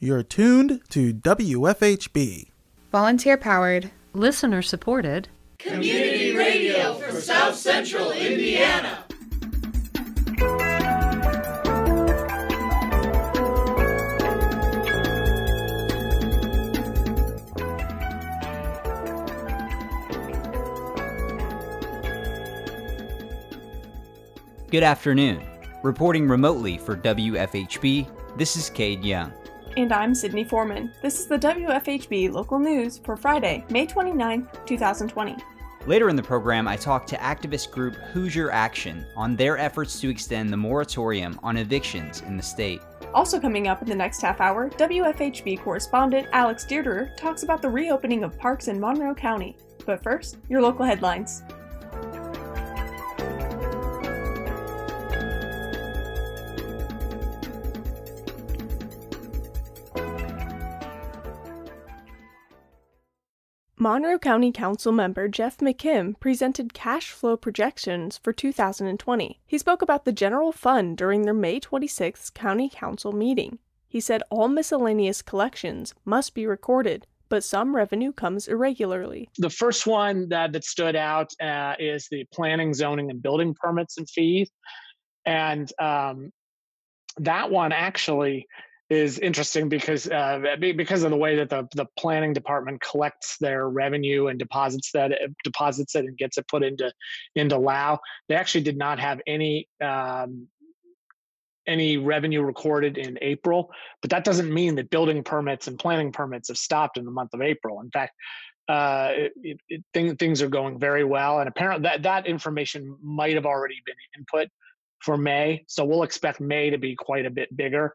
You're tuned to WFHB. Volunteer powered, listener supported, community radio for South Central Indiana. Good afternoon. Reporting remotely for WFHB, this is Kade Young. And I'm Sydney Foreman. This is the WFHB local news for Friday, May 29, 2020. Later in the program, I talk to activist group Hoosier Action on their efforts to extend the moratorium on evictions in the state. Also coming up in the next half hour, WFHB correspondent Alex Dederer talks about the reopening of parks in Monroe County. But first, your local headlines. Monroe County Council member Geoff McKim presented cash flow projections for 2020. He spoke about the general fund during their May 26th County Council meeting. He said all miscellaneous collections must be recorded, but some revenue comes irregularly. The first one that, that stood out uh, is the planning, zoning, and building permits and fees. And um, that one actually is interesting because uh, because of the way that the, the planning department collects their revenue and deposits that deposits it and gets it put into into Lao. They actually did not have any um, any revenue recorded in April, but that doesn't mean that building permits and planning permits have stopped in the month of April. In fact, uh, it, it, thing, things are going very well, and apparently that that information might have already been input for May. So we'll expect May to be quite a bit bigger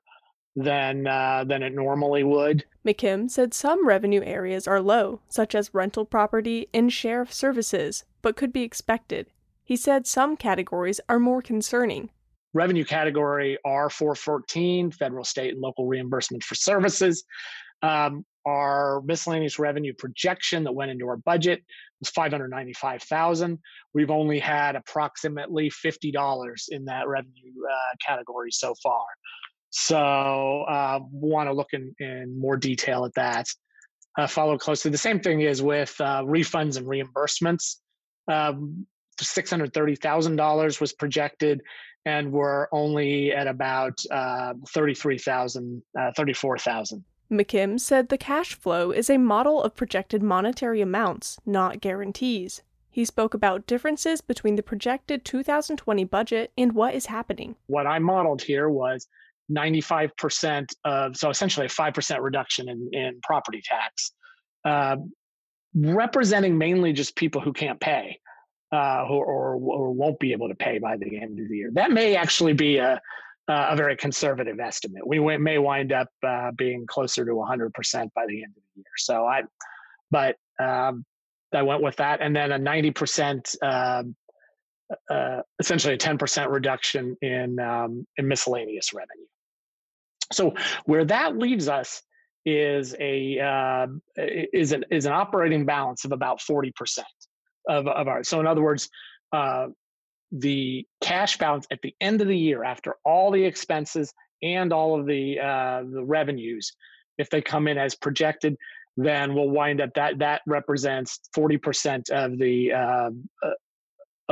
than uh, than it normally would. McKim said some revenue areas are low, such as rental property and sheriff services, but could be expected. He said some categories are more concerning. Revenue category R414, federal, state, and local reimbursement for services. Um, our miscellaneous revenue projection that went into our budget was 595,000. We've only had approximately $50 in that revenue uh, category so far. So uh, want to look in, in more detail at that. Uh, follow closely. The same thing is with uh, refunds and reimbursements. Um, $630,000 was projected, and we're only at about uh, 33,000, uh, 34,000. McKim said the cash flow is a model of projected monetary amounts, not guarantees. He spoke about differences between the projected 2020 budget and what is happening. What I modeled here was 95% of, so essentially a 5% reduction in, in property tax, uh, representing mainly just people who can't pay uh, or, or, or, won't be able to pay by the end of the year. That may actually be a, a very conservative estimate. We may wind up uh, being closer to 100% by the end of the year. So I, but um, I went with that. And then a 90% um, uh, essentially a 10% reduction in um, in miscellaneous revenue. So where that leaves us is a uh, is an is an operating balance of about 40% of, of ours. So in other words, uh, the cash balance at the end of the year after all the expenses and all of the uh, the revenues, if they come in as projected, then we'll wind up that that represents 40% of the uh, uh,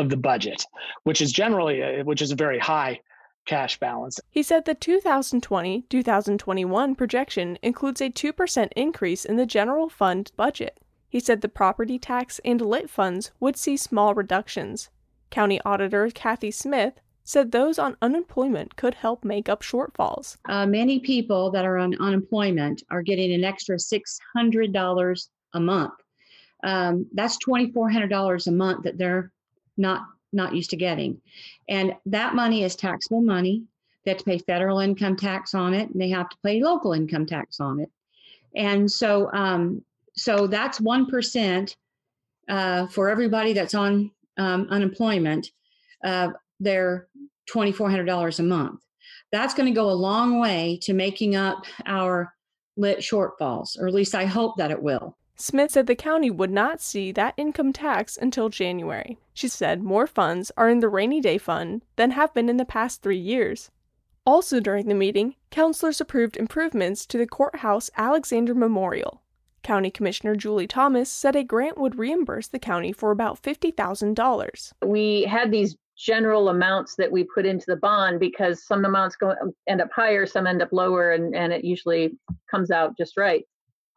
of the budget, which is generally a, which is a very high cash balance. He said the 2020 2021 projection includes a 2% increase in the general fund budget. He said the property tax and LIT funds would see small reductions. County Auditor Cathy Smith said those on unemployment could help make up shortfalls. Uh, many people that are on unemployment are getting an extra $600 a month. Um, that's $2,400 a month that they're not not used to getting. And that money is taxable money. They have to pay federal income tax on it, and they have to pay local income tax on it. And so, um, so that's one percent uh, for everybody that's on um, unemployment. Uh, they're twenty four hundred dollars a month. That's going to go a long way to making up our LIT shortfalls, or at least I hope that it will. Smith said the county would not see that income tax until January. She said more funds are in the rainy day fund than have been in the past three years. Also during the meeting, councilors approved improvements to the Courthouse Alexander Memorial. County Commissioner Julie Thomas said a grant would reimburse the county for about $50,000. We had these general amounts that we put into the bond because some amounts go end up higher, some end up lower, and, and it usually comes out just right.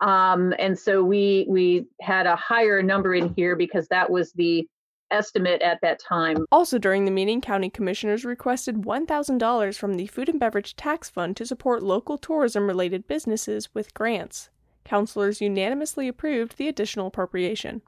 Um, and so we we had a higher number in here because that was the estimate at that time. Also during the meeting, county commissioners requested $1,000 from the Food and Beverage Tax Fund to support local tourism related businesses with grants. Councilors unanimously approved the additional appropriation.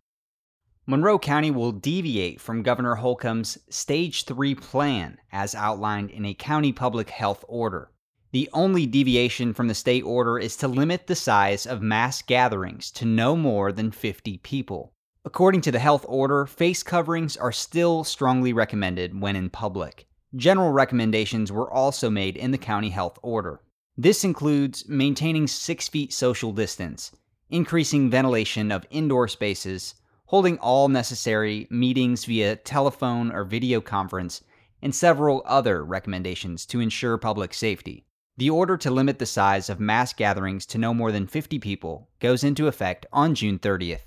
Monroe County will deviate from Governor Holcomb's Stage 3 plan as outlined in a county public health order. The only deviation from the state order is to limit the size of mass gatherings to no more than 50 people. According to the health order, face coverings are still strongly recommended when in public. General recommendations were also made in the county health order. This includes maintaining six feet social distance, increasing ventilation of indoor spaces, holding all necessary meetings via telephone or video conference, and several other recommendations to ensure public safety. The order to limit the size of mass gatherings to no more than 50 people goes into effect on June 30th.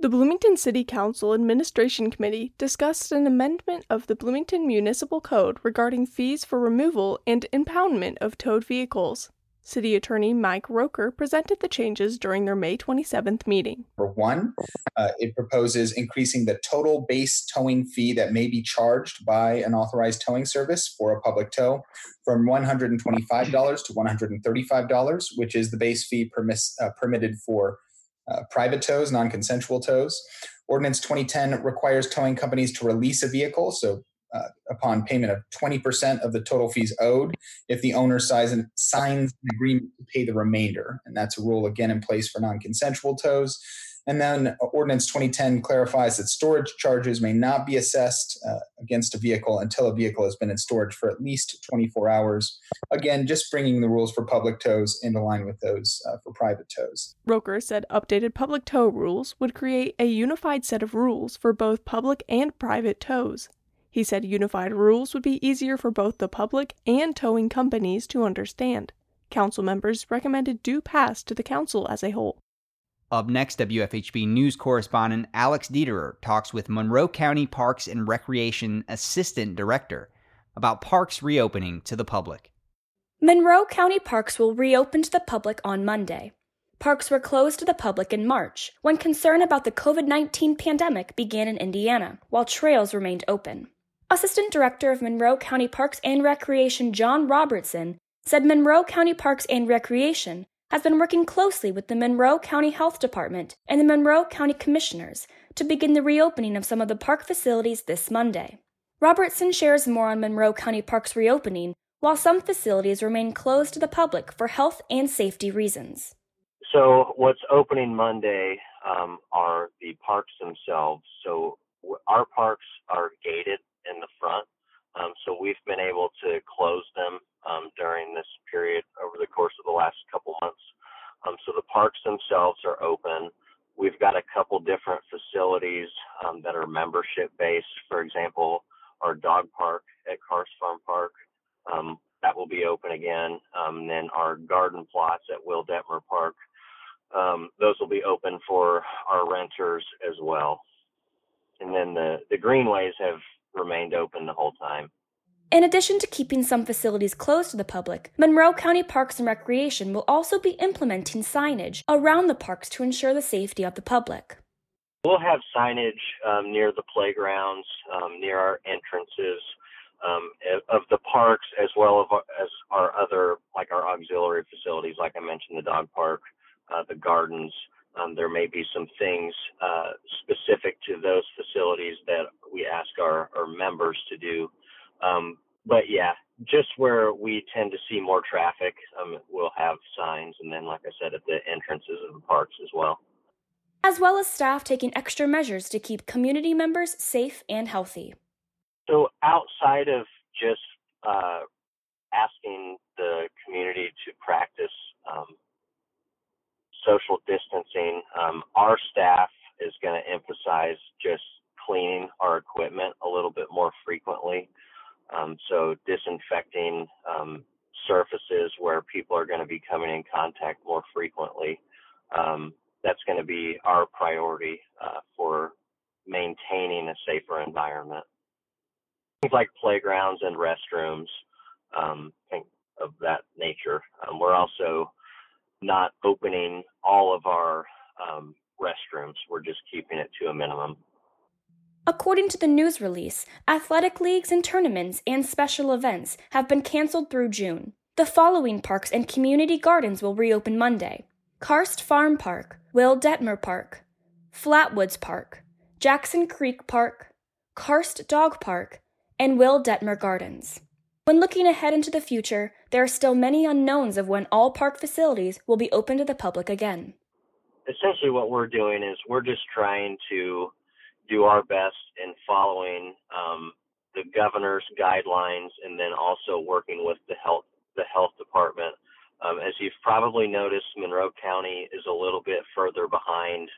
The Bloomington City Council Administration Committee discussed an amendment of the Bloomington Municipal Code regarding fees for removal and impoundment of towed vehicles. City Attorney Mike Rouker presented the changes during their May 27th meeting. For one, uh, it proposes increasing the total base towing fee that may be charged by an authorized towing service for a public tow from $125 to $135, which is the base fee permis- uh, permitted for uh, private tows, non consensual tows. Ordinance 2010 requires towing companies to release a vehicle. So uh, upon payment of 20% of the total fees owed if the owner signs an, signs an agreement to pay the remainder. And that's a rule again in place for non consensual tows. And then Ordinance 2010 clarifies that storage charges may not be assessed uh, against a vehicle until a vehicle has been in storage for at least 24 hours. Again, just bringing the rules for public tows into line with those uh, for private tows. Rouker said updated public tow rules would create a unified set of rules for both public and private tows. He said unified rules would be easier for both the public and towing companies to understand. Council members recommended do pass to the council as a whole. Up next, WFHB news correspondent Alex Dederer talks with Monroe County Parks and Recreation Assistant Director about parks reopening to the public. Monroe County Parks will reopen to the public on Monday. Parks were closed to the public in March when concern about the COVID 19 pandemic began in Indiana, while trails remained open. Assistant Director of Monroe County Parks and Recreation John Robertson said Monroe County Parks and Recreation has been working closely with the Monroe County Health Department and the Monroe County Commissioners to begin the reopening of some of the park facilities this Monday. Robertson shares more on Monroe County Park's reopening, while some facilities remain closed to the public for health and safety reasons. So, what's opening Monday um, are the parks themselves. So, our parks are gated in the front. Um, so we've been able to close them um, during this period over the course of the last couple months. Um, so the parks themselves are open. We've got a couple different facilities um, that are membership based. For example, our dog park at Karst Farm Park um, that will be open again. Um, then our garden plots at Will Detmer Park those will be open for our renters as well. And then the the greenways have open the whole time. In addition to keeping some facilities closed to the public, Monroe County Parks and Recreation will also be implementing signage around the parks to ensure the safety of the public. We'll have signage um, near the playgrounds, um, near our entrances um, of the parks, as well as our other, like our auxiliary facilities, like I mentioned, the dog park, uh, the gardens, um, there may be some things uh, specific to those facilities that we ask our, our members to do. Um, but yeah, just where we tend to see more traffic, um, we'll have signs. And then, like I said, at the entrances of the parks as well. As well as staff taking extra measures to keep community members safe and healthy. So, outside of just uh, asking the community to practice um, social distancing. Um, our staff is going to emphasize just cleaning our equipment a little bit more frequently. Um, so disinfecting um, surfaces where people are going to be coming in contact more frequently. Um, that's going to be our priority uh, for maintaining a safer environment. Things like playgrounds and restrooms, um, things of that nature. Um, we're also not opening all of our um, restrooms. We're just keeping it to a minimum. According to the news release, athletic leagues and tournaments and special events have been canceled through June. The following parks and community gardens will reopen Monday Karst Farm Park, Will Detmer Park, Flatwoods Park, Jackson Creek Park, Karst Dog Park, and Will Detmer Gardens. When looking ahead into the future, there are still many unknowns of when all park facilities will be open to the public again. Essentially, what we're doing is we're just trying to do our best in following um, the governor's guidelines and then also working with the health the health department. Um, as you've probably noticed, Monroe County is a little bit further behind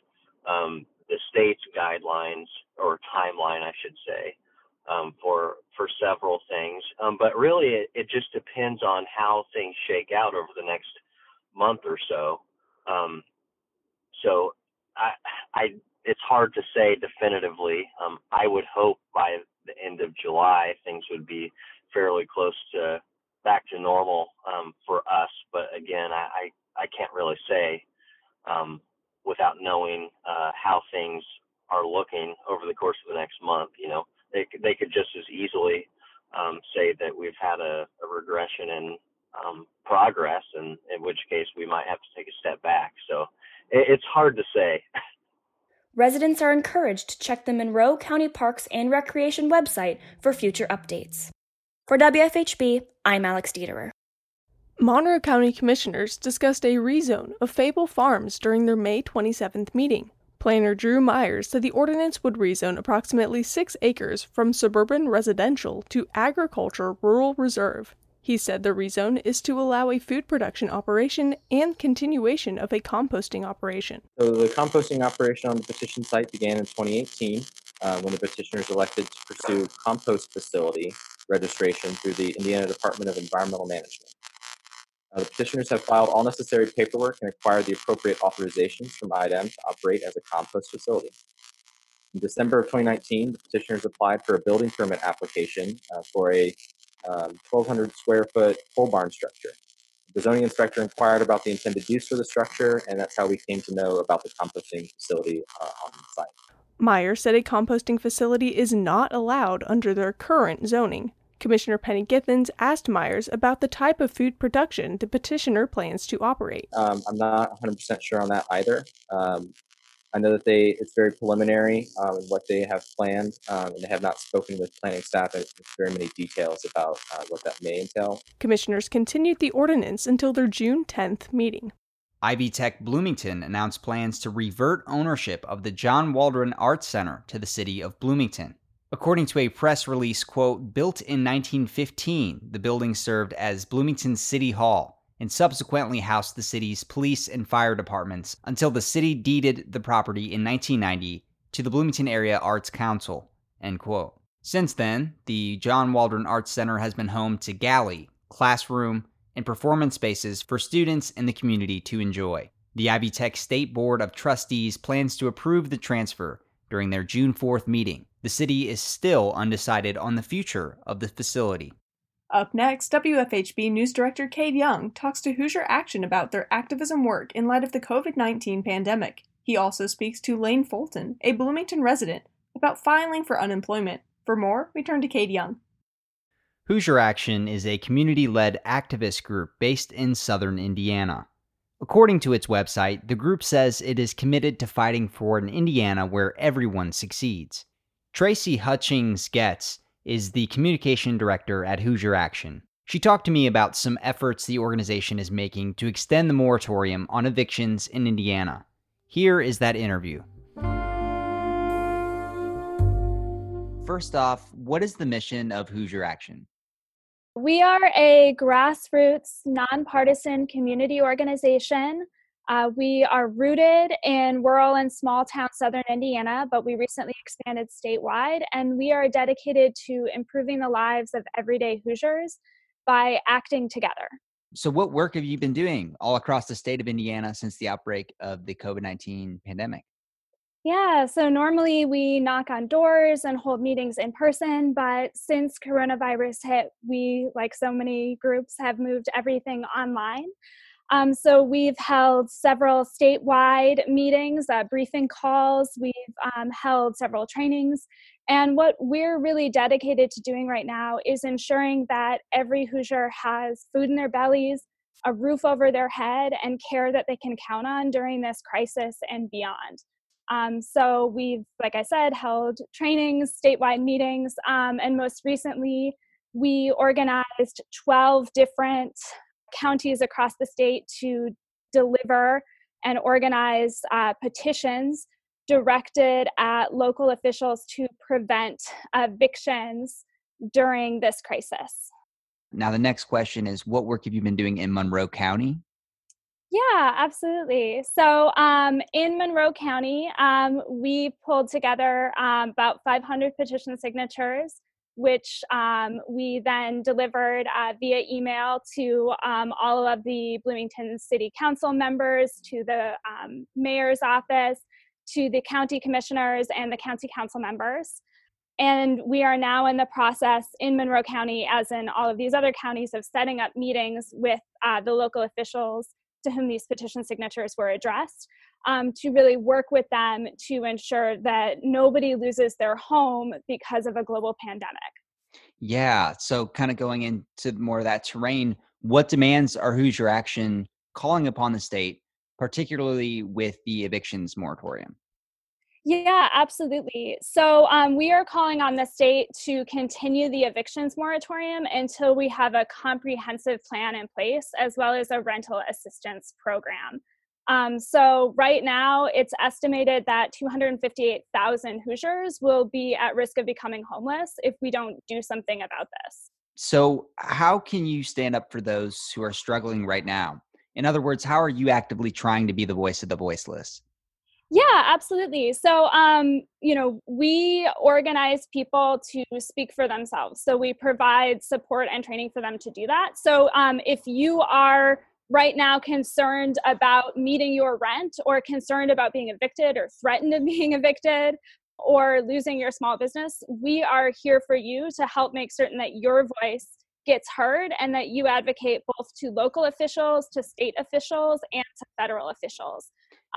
um, the state's guidelines or timeline, I should say, um, for for several things. Um, but really, it, it, just depends on how things shake out over the next month or so. Um, so I I it's hard to say definitively. Um, I would hope by the end of July things would be fairly close to back to normal um, for us. But again, I, I, I can't really say um, without knowing uh, how things are looking over the course of the next month. You know, they they could just as easily um, say that we've had a, a regression in um, progress, and in which case we might have to take a step back. So it, it's hard to say. Residents are encouraged to check the Monroe County Parks and Recreation website for future updates. For WFHB, I'm Alex Dederer. Monroe County Commissioners discussed a rezone of Fable Farms during their May 27th meeting. Planner Drew Myers said the ordinance would rezone approximately six acres from suburban residential to agriculture rural reserve. He said the rezone is to allow a food production operation and continuation of a composting operation. So the composting operation on the petition site began in 2018 uh, when the petitioners elected to pursue compost facility registration through the Indiana Department of Environmental Management. Uh, the petitioners have filed all necessary paperwork and acquired the appropriate authorizations from IDEM to operate as a compost facility. In December of 2019, the petitioners applied for a building permit application uh, for a um, 1,200 square foot pole barn structure. The zoning inspector inquired about the intended use for the structure, and that's how we came to know about the composting facility uh, on the site. Meyer said a composting facility is not allowed under their current zoning. Commissioner Penny Githens asked Myers about the type of food production the petitioner plans to operate. Um, I'm not 100% sure on that either. Um, I know that they it's very preliminary um, in what they have planned, um, and they have not spoken with planning staff with very many details about uh, what that may entail. Commissioners continued the ordinance until their June 10th meeting. Ivy Tech Bloomington announced plans to revert ownership of the John Waldron Arts Center to the city of Bloomington. According to a press release, quote, built in 1915, the building served as Bloomington City Hall and subsequently housed the city's police and fire departments until the city deeded the property in 1990 to the Bloomington Area Arts Council. Since then, the John Waldron Arts Center has been home to galley, classroom, and performance spaces for students and the community to enjoy. The Ivy Tech State Board of Trustees plans to approve the transfer during their June 4th meeting. The city is still undecided on the future of the facility. Up next, WFHB News Director Kade Young talks to Hoosier Action about their activism work in light of the COVID 19 pandemic. He also speaks to Lane Fulton, a Bloomington resident, about filing for unemployment. For more, we turn to Kade Young. Hoosier Action is a community led activist group based in southern Indiana. According to its website, the group says it is committed to fighting for an Indiana where everyone succeeds. Tracy Hutchings Getz is the communication director at Hoosier Action. She talked to me about some efforts the organization is making to extend the moratorium on evictions in Indiana. Here is that interview. First off, what is the mission of Hoosier Action? We are a grassroots, nonpartisan community organization uh, we are rooted in rural and small town southern Indiana, but we recently expanded statewide, and we are dedicated to improving the lives of everyday Hoosiers by acting together. So, what work have you been doing all across the state of Indiana since the outbreak of the COVID 19 pandemic? Yeah, so normally we knock on doors and hold meetings in person, but since coronavirus hit, we, like so many groups, have moved everything online. Um, so we've held several statewide meetings, uh, briefing calls, we've um, held several trainings. And what we're really dedicated to doing right now is ensuring that every Hoosier has food in their bellies, a roof over their head, and care that they can count on during this crisis and beyond. Um, so we've, like I said, held trainings, statewide meetings, um, and most recently we organized 12 different counties across the state to deliver and organize uh, petitions directed at local officials to prevent evictions during this crisis. Now, the next question is what work have you been doing in Monroe County? Yeah, absolutely. So, um, in Monroe County, um, we pulled together um, about 500 petition signatures, which um, we then delivered uh, via email to um, all of the Bloomington City Council members, to the um, mayor's office, to the county commissioners, and the county council members. And we are now in the process in Monroe County, as in all of these other counties, of setting up meetings with uh, the local officials to whom these petition signatures were addressed um, to really work with them to ensure that nobody loses their home because of a global pandemic. Yeah. So, kind of going into more of that terrain, what demands are Hoosier Action calling upon the state, particularly with the evictions moratorium? Yeah, absolutely. So um, we are calling on the state to continue the evictions moratorium until we have a comprehensive plan in place, as well as a rental assistance program. Um, so right now, it's estimated that 258,000 Hoosiers will be at risk of becoming homeless if we don't do something about this. So, how can you stand up for those who are struggling right now? In other words, how are you actively trying to be the voice of the voiceless? Yeah, absolutely. So, um, you know, we organize people to speak for themselves. So, we provide support and training for them to do that. So, um, if you are right now concerned about meeting your rent or concerned about being evicted or threatened of being evicted or losing your small business, we are here for you to help make certain that your voice gets heard and that you advocate both to local officials, to state officials, and to federal officials.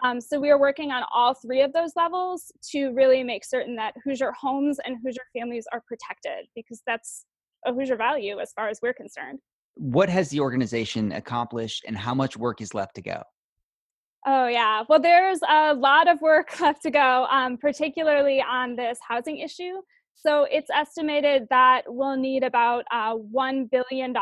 Um, so we are working on all three of those levels to really make certain that Hoosier homes and Hoosier families are protected because that's a Hoosier value as far as we're concerned. What has the organization accomplished and how much work is left to go? Oh, yeah. Well, there's a lot of work left to go, um, particularly on this housing issue. So it's estimated that we'll need about uh, $1 billion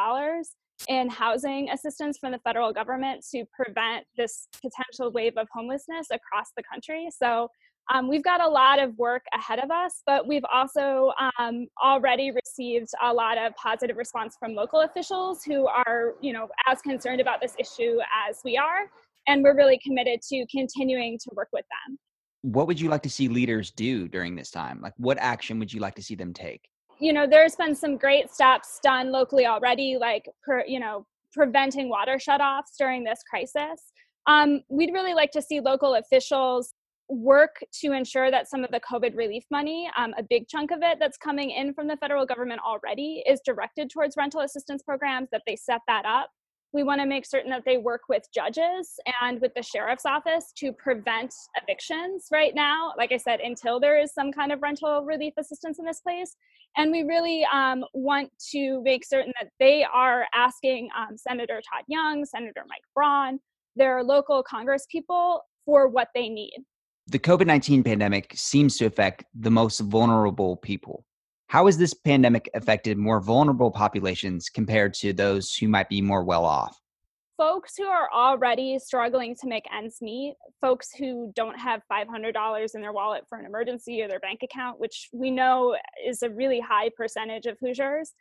in housing assistance from the federal government to prevent this potential wave of homelessness across the country. So um, we've got a lot of work ahead of us, but we've also um, already received a lot of positive response from local officials who are, you know, as concerned about this issue as we are, and we're really committed to continuing to work with them. What would you like to see leaders do during this time? Like, what action would you like to see them take? you know, there's been some great steps done locally already, like, per, you know, preventing water shutoffs during this crisis. Um, we'd really like to see local officials work to ensure that some of the COVID relief money, um, a big chunk of it that's coming in from the federal government already, is directed towards rental assistance programs, that they set that up we want to make certain that they work with judges and with the sheriff's office to prevent evictions right now. Like I said, until there is some kind of rental relief assistance in this place. And we really um, want to make certain that they are asking um, Senator Todd Young, Senator Mike Braun, their local Congress people for what they need. The COVID 19 pandemic seems to affect the most vulnerable people. How has this pandemic affected more vulnerable populations compared to those who might be more well off? Folks who are already struggling to make ends meet, folks who don't have $500 in their wallet for an emergency or their bank account, which we know is a really high percentage of Hoosiers.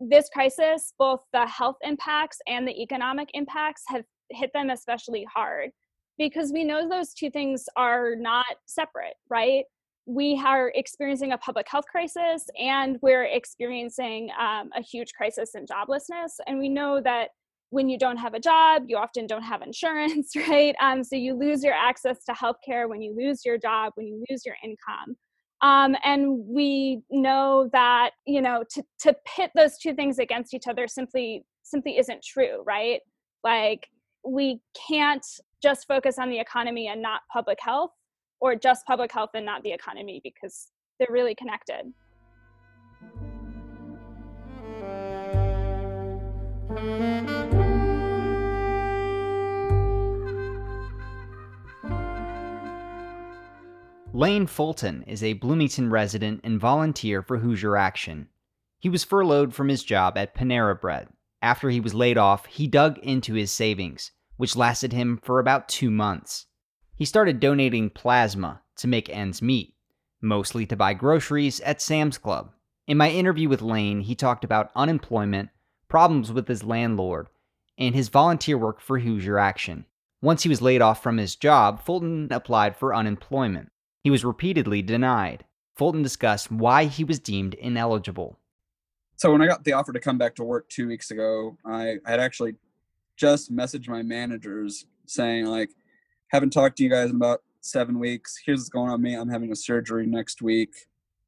This crisis, both the health impacts and the economic impacts, have hit them especially hard because we know those two things are not separate, right? we are experiencing a public health crisis and we're experiencing um, a huge crisis in joblessness. And we know that when you don't have a job, you often don't have insurance, right? Um, so you lose your access to healthcare when you lose your job, when you lose your income. Um, and we know that you know to to pit those two things against each other simply simply isn't true, right? Like we can't just focus on the economy and not public health, or just public health and not the economy because they're really connected. Lane Fulton is a Bloomington resident and volunteer for Hoosier Action. He was furloughed from his job at Panera Bread. After he was laid off, he dug into his savings, which lasted him for about two months. He started donating plasma to make ends meet, mostly to buy groceries at Sam's Club. In my interview with Lane, he talked about unemployment, problems with his landlord, and his volunteer work for Hoosier Action. Once he was laid off from his job, Fulton applied for unemployment. He was repeatedly denied. Fulton discussed why he was deemed ineligible. So when I got the offer to come back to work two weeks ago, I had actually just messaged my managers saying like, haven't talked to you guys in about seven weeks. Here's what's going on with me. I'm having a surgery next week.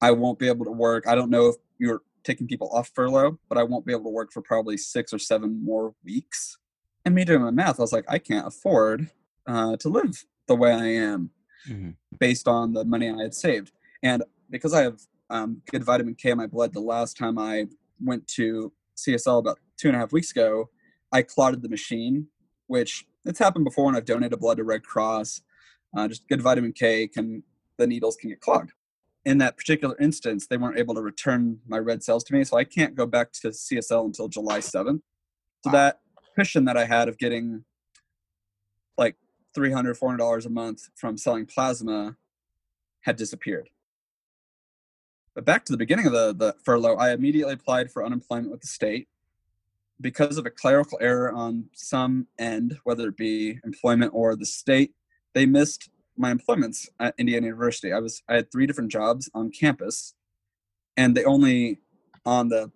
I won't be able to work. I don't know if you're taking people off furlough, but I won't be able to work for probably six or seven more weeks. And me doing my math, I was like, I can't afford uh, to live the way I am mm-hmm. based on the money I had saved. And because I have um, good vitamin K in my blood, the last time I went to CSL about two and a half weeks ago, I clotted the machine, which it's happened before when I've donated blood to Red Cross. Uh, just good vitamin K can the needles can get clogged. In that particular instance, they weren't able to return my red cells to me, so I can't go back to CSL until July 7th. So that cushion that I had of getting like 300 $400 a month from selling plasma had disappeared. But back to the beginning of the, the furlough, I immediately applied for unemployment with the state. Because of a clerical error on some end, whether it be employment or the state, they missed my employments at Indiana University. I was I had three different jobs on campus, and they only on the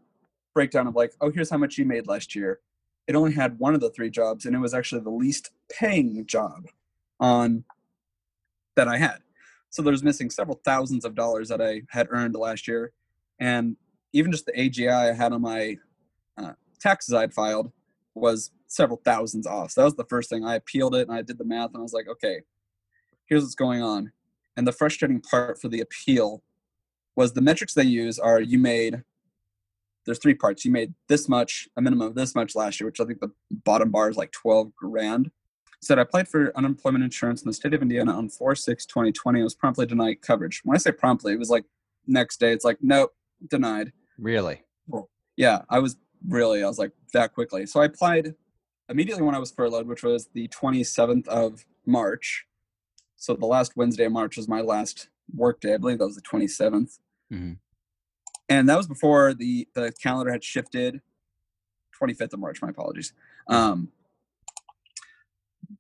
breakdown of like, oh, here's how much you made last year it only had one of the three jobs and it was actually the least paying job on that I had. So there's missing several thousands of dollars that I had earned last year. And even just the AGI I had on my taxes I had filed was several thousands off. So that was the first thing. I appealed it and I did the math and I was like, okay, here's what's going on. And the frustrating part for the appeal was the metrics they use are you made there's three parts. You made this much, a minimum of this much last year, which I think the bottom bar is like 12 grand. Said I applied for unemployment insurance in the state of Indiana on 4 6 2020. I was promptly denied coverage. When I say promptly, it was like next day. It's like, nope, denied. Really? Yeah, I was really, I was like that quickly. So I applied immediately when I was furloughed, which was the 27th of March. So the last Wednesday of March was my last work day. I believe that was the 27th. Mm-hmm and that was before the the calendar had shifted 25th of march my apologies um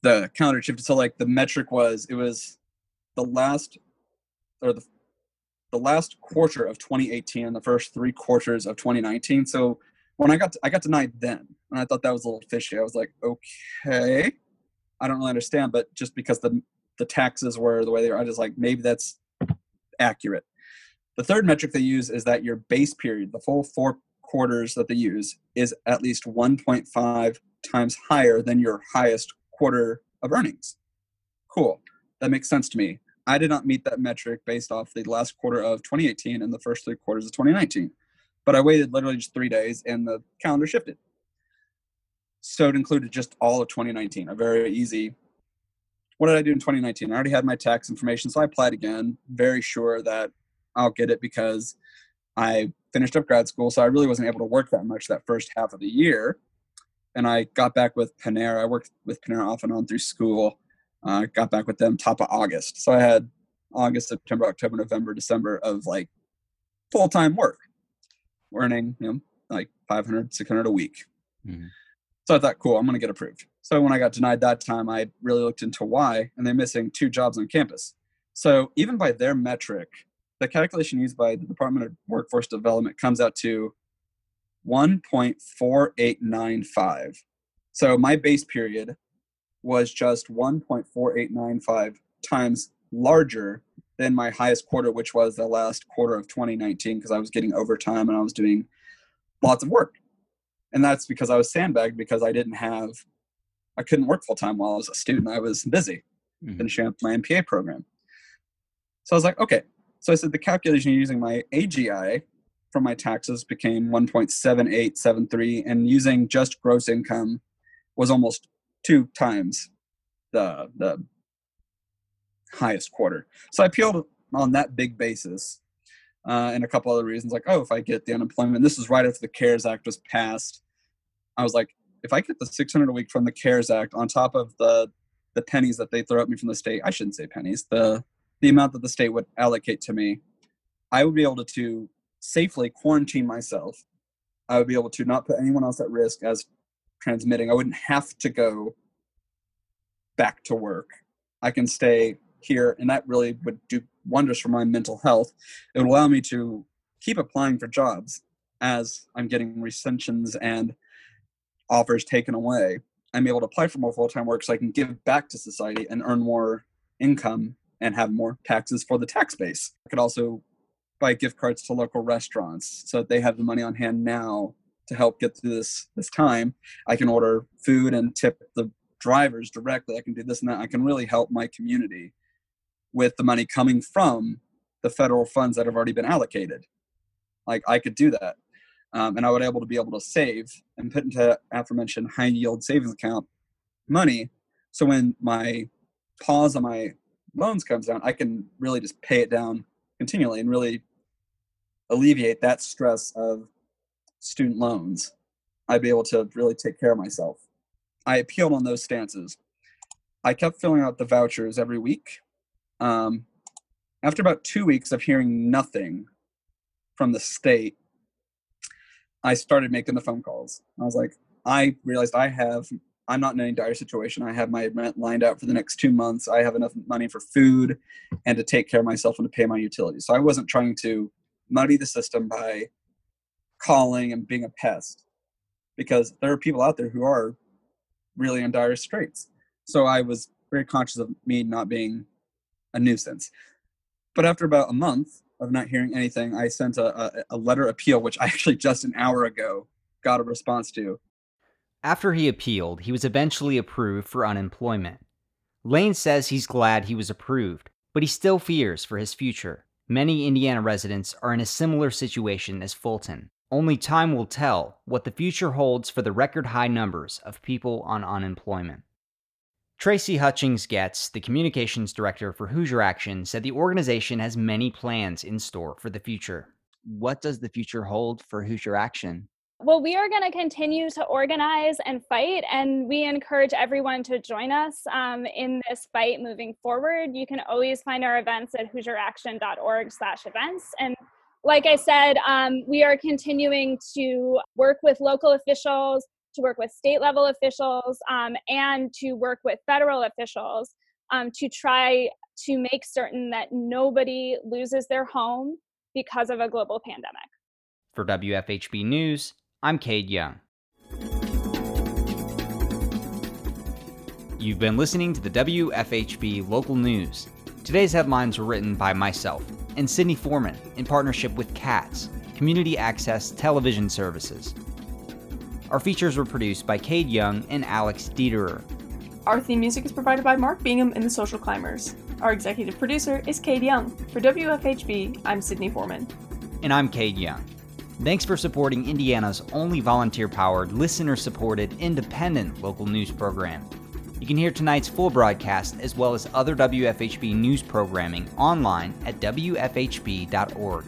the calendar shifted so like the metric was it was the last or the the last quarter of 2018 and the first three quarters of 2019 so when i got to, i got denied then and i thought that was a little fishy i was like okay i don't really understand but just because the the taxes were the way they were i was like maybe that's accurate the third metric they use is that your base period, the full four quarters that they use, is at least 1.5 times higher than your highest quarter of earnings. Cool. That makes sense to me. I did not meet that metric based off the last quarter of 2018 and the first three quarters of 2019. But I waited literally just three days and the calendar shifted. So it included just all of 2019, a very easy. What did I do in 2019? I already had my tax information, so I applied again, very sure that I'll get it because I finished up grad school, so I really wasn't able to work that much that first half of the year. And I got back with Panera. I worked with Panera off and on through school. I uh, got back with them top of August. So I had August, September, October, November, December of like full time work, earning you know like 500, 600 a week. Mm-hmm. So I thought, cool, I'm going to get approved. So when I got denied that time, I really looked into why, and they're missing two jobs on campus. So even by their metric, the calculation used by the Department of Workforce Development comes out to 1.4895. So my base period was just 1.4895 times larger than my highest quarter, which was the last quarter of 2019, because I was getting overtime and I was doing lots of work. And that's because I was sandbagged because I didn't have, I couldn't work full time while I was a student. I was busy mm-hmm. finishing up my MPA program. So I was like, okay. So I said the calculation using my AGI from my taxes became 1.7873, and using just gross income was almost two times the the highest quarter. So I appealed on that big basis, uh, and a couple other reasons, like oh, if I get the unemployment, this was right after the CARES Act was passed. I was like, if I get the 600 a week from the CARES Act on top of the the pennies that they throw at me from the state, I shouldn't say pennies, the the amount that the state would allocate to me, I would be able to, to safely quarantine myself. I would be able to not put anyone else at risk as transmitting. I wouldn't have to go back to work. I can stay here, and that really would do wonders for my mental health. It would allow me to keep applying for jobs as I'm getting recensions and offers taken away. I'm able to apply for more full time work so I can give back to society and earn more income and have more taxes for the tax base. I could also buy gift cards to local restaurants so that they have the money on hand now to help get through this this time. I can order food and tip the drivers directly. I can do this and that. I can really help my community with the money coming from the federal funds that have already been allocated. Like I could do that. Um, and I would able to be able to save and put into aforementioned high yield savings account money. So when my pause on my loans comes down, I can really just pay it down continually and really alleviate that stress of student loans. I'd be able to really take care of myself. I appealed on those stances. I kept filling out the vouchers every week. Um, after about two weeks of hearing nothing from the state, I started making the phone calls. I was like, I realized I have I'm not in any dire situation. I have my rent lined out for the next two months. I have enough money for food and to take care of myself and to pay my utilities. So I wasn't trying to muddy the system by calling and being a pest because there are people out there who are really in dire straits. So I was very conscious of me not being a nuisance. But after about a month of not hearing anything, I sent a, a, a letter appeal, which I actually just an hour ago got a response to after he appealed, he was eventually approved for unemployment. Lane says he's glad he was approved, but he still fears for his future. Many Indiana residents are in a similar situation as Fulton. Only time will tell what the future holds for the record high numbers of people on unemployment. Tracy Hutchings Getz, the communications director for Hoosier Action, said the organization has many plans in store for the future. What does the future hold for Hoosier Action? Well, we are going to continue to organize and fight, and we encourage everyone to join us um, in this fight moving forward. You can always find our events at HoosierAction.org/events, and like I said, um, we are continuing to work with local officials, to work with state level officials, um, and to work with federal officials um, to try to make certain that nobody loses their home because of a global pandemic. For WFHB News, I'm Kade Young. You've been listening to the WFHB local news. Today's headlines were written by myself and Sydney Foreman in partnership with CATS, Community Access Television Services. Our features were produced by Kade Young and Alex Dederer. Our theme music is provided by Mark Bingham and the Social Climbers. Our executive producer is Kade Young. For WFHB, I'm Sydney Foreman. And I'm Kade Young. Thanks for supporting Indiana's only volunteer powered, listener supported, independent local news program. You can hear tonight's full broadcast as well as other WFHB news programming online at WFHB.org.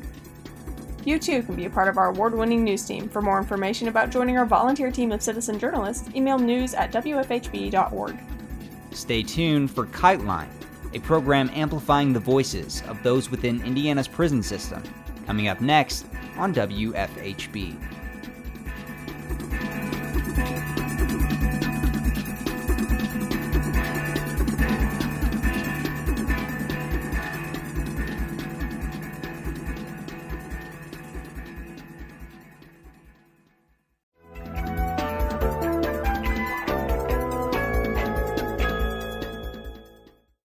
You too can be a part of our award winning news team. For more information about joining our volunteer team of citizen journalists, email news at WFHB.org. Stay tuned for Kite Line, a program amplifying the voices of those within Indiana's prison system. Coming up next, on WFHB.